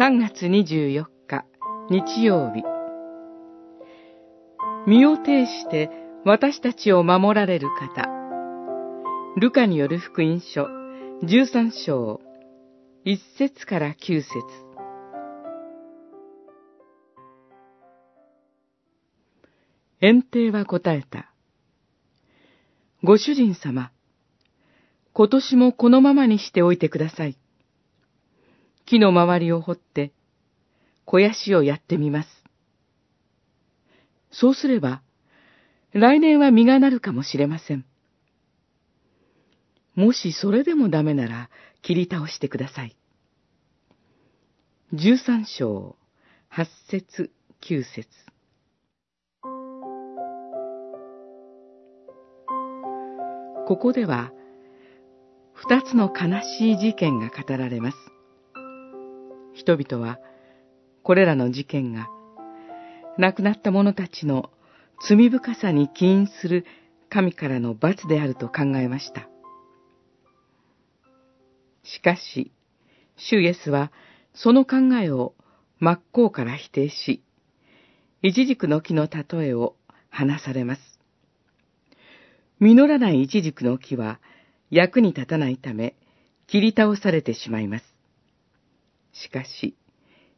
3月24日日曜日身を挺して私たちを守られる方ルカによる福音書13章1節から9節園庭は答えた。ご主人様、今年もこのままにしておいてください。木の周りを掘って、肥やしをやってみます。そうすれば、来年は実がなるかもしれません。もしそれでもダメなら、切り倒してください。十三章、八節、九節。ここでは、二つの悲しい事件が語られます。人々は、これらの事件が、亡くなった者たちの罪深さに起因する神からの罰であると考えました。しかし、主イエスはその考えを真っ向から否定し、イチジクの木の例えを話されます。実らないイチジクの木は役に立たないため切り倒されてしまいます。しかし、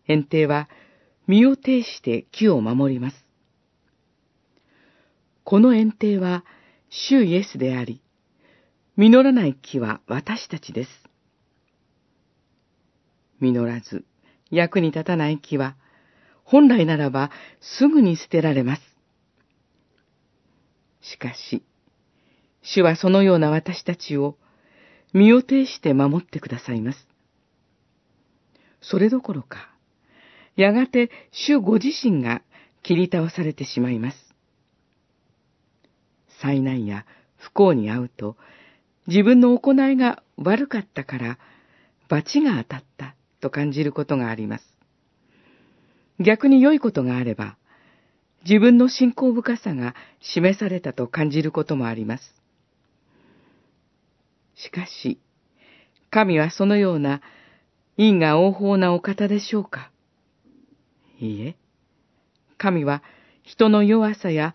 園庭は身を挺して木を守ります。この園庭は主イエスであり、実らない木は私たちです。実らず、役に立たない木は、本来ならばすぐに捨てられます。しかし、主はそのような私たちを身を挺して守ってくださいます。それどころか、やがて主ご自身が切り倒されてしまいます。災難や不幸に遭うと、自分の行いが悪かったから罰が当たったと感じることがあります。逆に良いことがあれば、自分の信仰深さが示されたと感じることもあります。しかし、神はそのような因果応報なお方でしょうか？いいえ、神は人の弱さや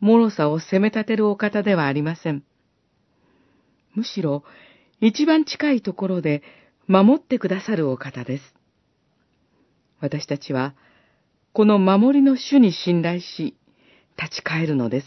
脆さを責め立てるお方ではありません。むしろ、一番近いところで守ってくださるお方です。私たちは、この守りの主に信頼し、立ち返るのです。